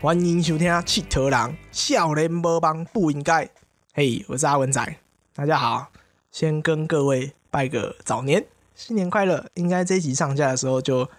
欢迎收听《七头狼》，少年无帮不应该。嘿，我是阿文仔，大家好。先跟各位拜个早年，新年快乐！应该这一集上架的时候就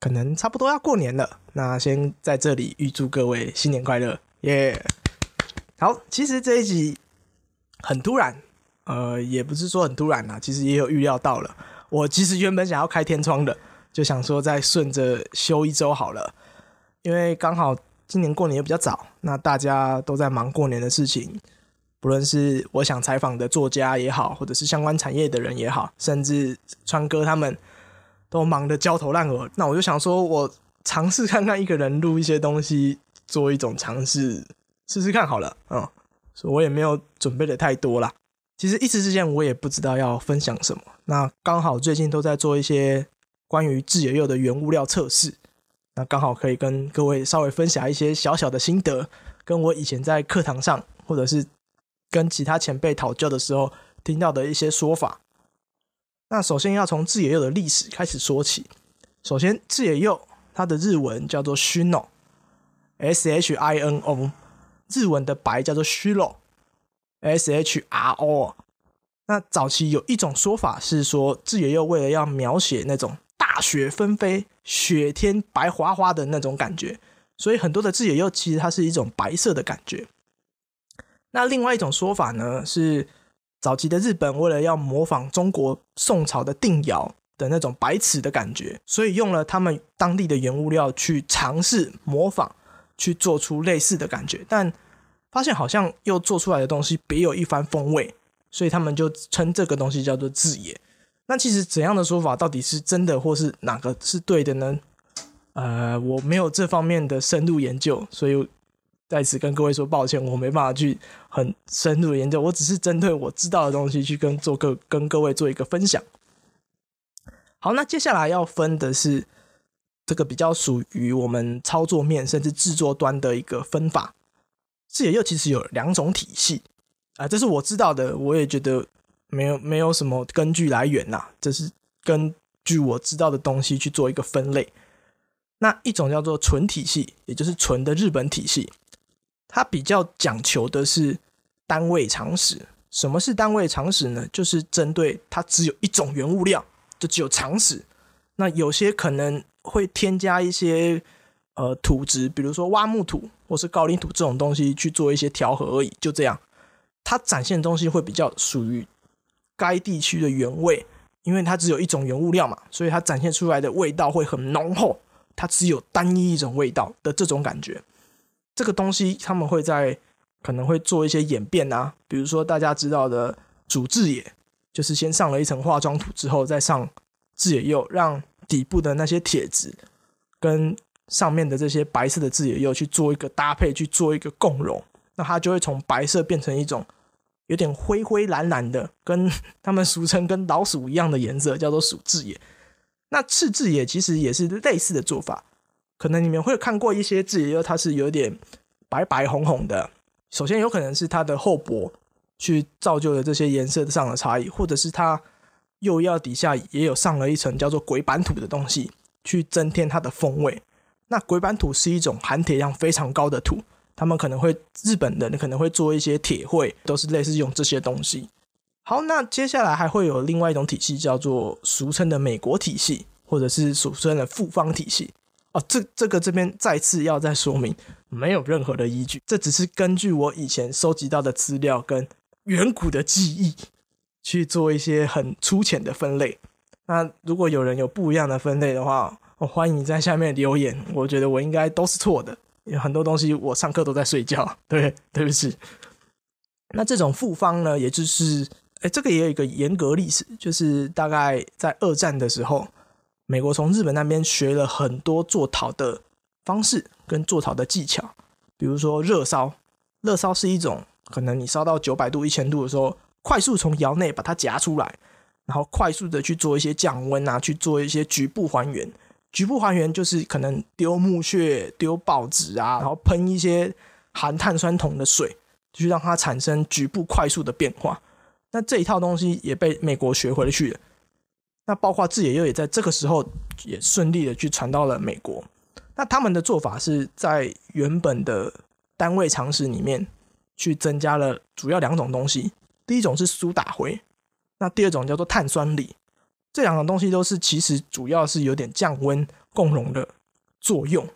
可能差不多要过年了。那先在这里预祝各位新年快乐，耶、好，其实这一集很突然，呃，也不是说很突然啦，其实也有预料到了。我其实原本想要开天窗的，就想说再顺着休一周好了。因为刚好今年过年也比较早，那大家都在忙过年的事情，不论是我想采访的作家也好，或者是相关产业的人也好，甚至川哥他们都忙得焦头烂额。那我就想说，我尝试看看一个人录一些东西，做一种尝试，试试看好了。嗯，所以我也没有准备的太多啦。其实一时之间我也不知道要分享什么。那刚好最近都在做一些关于智野佑的原物料测试。那刚好可以跟各位稍微分享一些小小的心得，跟我以前在课堂上或者是跟其他前辈讨教的时候听到的一些说法。那首先要从智野佑的历史开始说起。首先，智野佑它的日文叫做 shino，s h i n o，日文的白叫做 shiro，s h r o。那早期有一种说法是说，智野佑为了要描写那种大雪纷飞、雪天白花花的那种感觉，所以很多的智野柚其实它是一种白色的感觉。那另外一种说法呢，是早期的日本为了要模仿中国宋朝的定窑的那种白瓷的感觉，所以用了他们当地的原物料去尝试模仿，去做出类似的感觉，但发现好像又做出来的东西别有一番风味，所以他们就称这个东西叫做智野。那其实怎样的说法到底是真的，或是哪个是对的呢？呃，我没有这方面的深入研究，所以在此跟各位说抱歉，我没办法去很深入的研究，我只是针对我知道的东西去跟做各跟各位做一个分享。好，那接下来要分的是这个比较属于我们操作面甚至制作端的一个分法。这也又其实有两种体系啊、这是我知道的，我也觉得。没有没有什么根据来源呐、这是根据我知道的东西去做一个分类。那一种叫做纯体系，也就是纯的日本体系，它比较讲求的是单位常识。什么是单位常识呢？就是针对它只有一种原物料，就只有常识。那有些可能会添加一些呃土质，比如说挖木土或是高岭土这种东西去做一些调和而已，就这样。它展现的东西会比较属于。该地区的原味，因为它只有一种原物料嘛，所以它展现出来的味道会很浓厚。它只有单一一种味道的这种感觉。这个东西他们会在可能会做一些演变啊，比如说大家知道的主制野，就是先上了一层化妆土之后，再上制野釉，让底部的那些铁质跟上面的这些白色的制野釉去做一个搭配，去做一个共融，那它就会从白色变成一种。有点灰灰蓝蓝的，跟他们俗称跟老鼠一样的颜色，叫做鼠质野。那赤质野其实也是类似的做法，可能你们会看过一些质野，它是有点白白红红的。首先有可能是它的厚薄去造就了这些颜色上的差异，或者是它釉药底下也有上了一层叫做鬼板土的东西，去增添它的风味。那鬼板土是一种含铁量非常高的土。他们可能会日本人可能会做一些铁绘，都是类似用这些东西。好，那接下来还会有另外一种体系，叫做俗称的美国体系，或者是俗称的复方体系。哦，这这个这边再次要再说明，没有任何的依据，这只是根据我以前收集到的资料跟远古的记忆去做一些很粗浅的分类。那如果有人有不一样的分类的话，我欢迎在下面留言。我觉得我应该都是错的。有很多东西，我上课都在睡觉，对，对不起。那这种复方呢，也就是，哎，这个也有一个严格历史，就是大概在二战的时候，美国从日本那边学了很多做陶的方式跟做陶的技巧，比如说热烧，热烧是一种可能你烧到九百度、一千度的时候，快速从窑内把它夹出来，然后快速的去做一些降温啊，去做一些局部还原。局部还原就是可能丢木屑、丢报纸啊，然后喷一些含碳酸铜的水，去让它产生局部快速的变化。那这一套东西也被美国学回去了。那包括自野又也在这个时候也顺利的去传到了美国。那他们的做法是在原本的单位常识里面去增加了主要两种东西，第一种是苏打灰，那第二种叫做碳酸锂。这两种东西都是其实主要是有点降温共融的作用。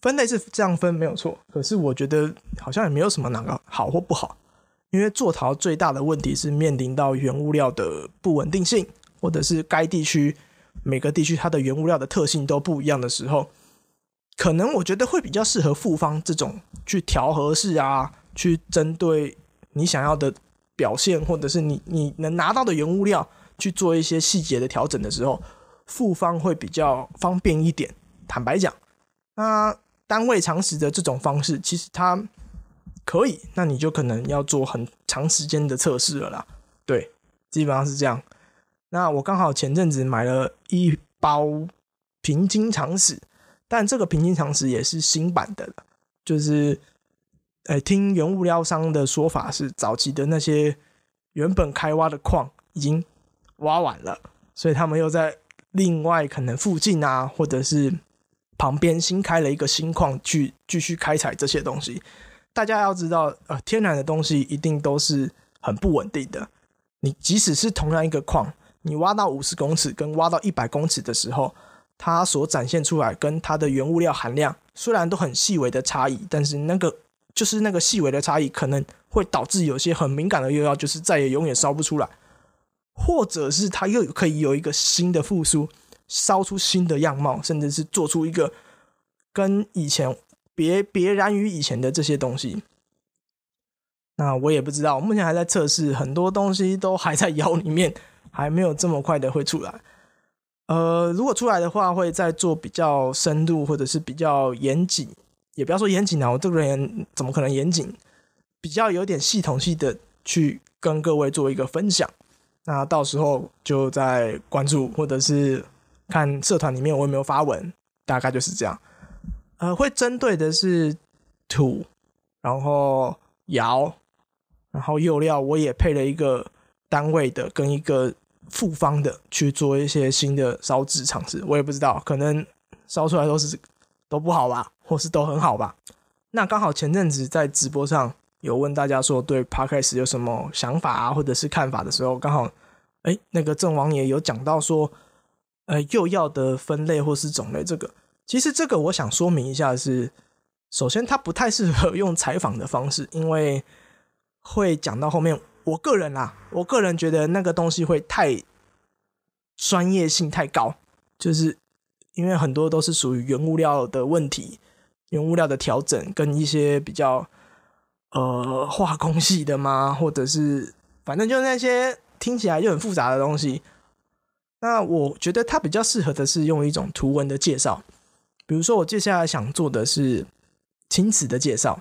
分类是这样分没有错，可是我觉得好像也没有什么哪个好或不好，因为做陶最大的问题是面临到原物料的不稳定性。或者是该地区每个地区它的原物料的特性都不一样的时候，可能我觉得会比较适合复方这种去调和式啊，去针对你想要的表现，或者是你你能拿到的原物料去做一些细节的调整的时候，复方会比较方便一点。坦白讲，那单位常识的这种方式其实它可以，那你就可能要做很长时间的测试了啦。对，基本上是这样。那我刚好前阵子买了一包平金常识，但这个平金常识也是新版的。就是，哎，听原物料商的说法是，早期的那些原本开挖的矿已经挖完了，所以他们又在另外可能附近啊，或者是旁边新开了一个新矿去继续开采这些东西。大家要知道，呃，天然的东西一定都是很不稳定的。你即使是同样一个矿。你挖到五十公尺跟挖到一百公尺的时候，它所展现出来跟它的原物料含量虽然都很细微的差异，但是那个就是那个细微的差异可能会导致有些很敏感的釉料就是再也永远烧不出来，或者是它又可以有一个新的复苏，烧出新的样貌，甚至是做出一个跟以前别别然于以前的这些东西。那我也不知道，目前还在测试，很多东西都还在窑里面。还没有这么快的会出来，呃，如果出来的话，会再做比较深度或者是比较严谨，也不要说严谨啊，我这个人怎么可能严谨？比较有点系统性的去跟各位做一个分享，那到时候就在关注或者是看社团里面我有没有发文，大概就是这样。呃，会针对的是土，然后窑，然后釉料，我也配了一个单位的跟一个。复方的去做一些新的烧制尝试，我也不知道，可能烧出来都是都不好吧，或是都很好吧。那刚好前阵子在直播上有问大家说对 p a r k a s 有什么想法啊，或者是看法的时候，刚好哎那个郑王爷有讲到说，呃，又要的分类或是种类这个，其实这个我想说明一下是，首先它不太适合用采访的方式，因为会讲到后面。我个人啦，我个人觉得那个东西会太专业性太高，就是因为很多都是属于原物料的问题，原物料的调整跟一些比较呃化工系的嘛？或者是反正就那些听起来就很复杂的东西。那我觉得它比较适合的是用一种图文的介绍，比如说我接下来想做的是青瓷的介绍，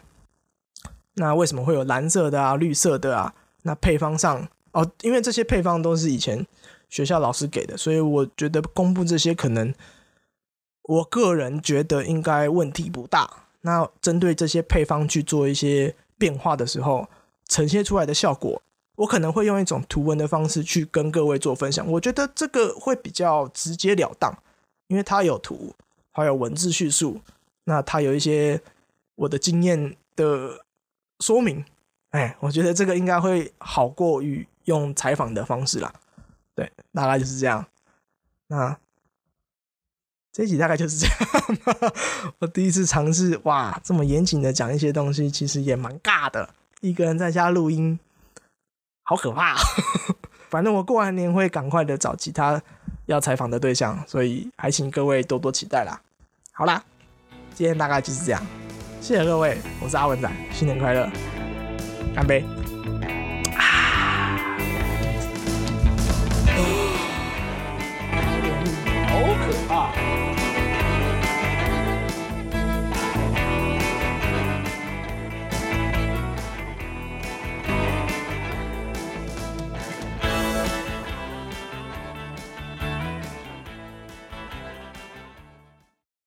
那为什么会有蓝色的啊、绿色的啊？那配方上哦，因为这些配方都是以前学校老师给的，所以我觉得公布这些可能，我个人觉得应该问题不大。那针对这些配方去做一些变化的时候，呈现出来的效果，我可能会用一种图文的方式去跟各位做分享。我觉得这个会比较直截了当，因为它有图，还有文字叙述，那它有一些我的经验的说明。哎，我觉得这个应该会好过于用采访的方式啦。对，大概就是这样。那这集大概就是这样。我第一次尝试，哇，这么严谨的讲一些东西，其实也蛮尬的。一个人在家录音，好可怕。反正我过完年会赶快的找其他要采访的对象，所以还请各位多多期待啦。好啦，今天大概就是这样。谢谢各位，我是阿文仔，新年快乐。干杯。啊。好可怕。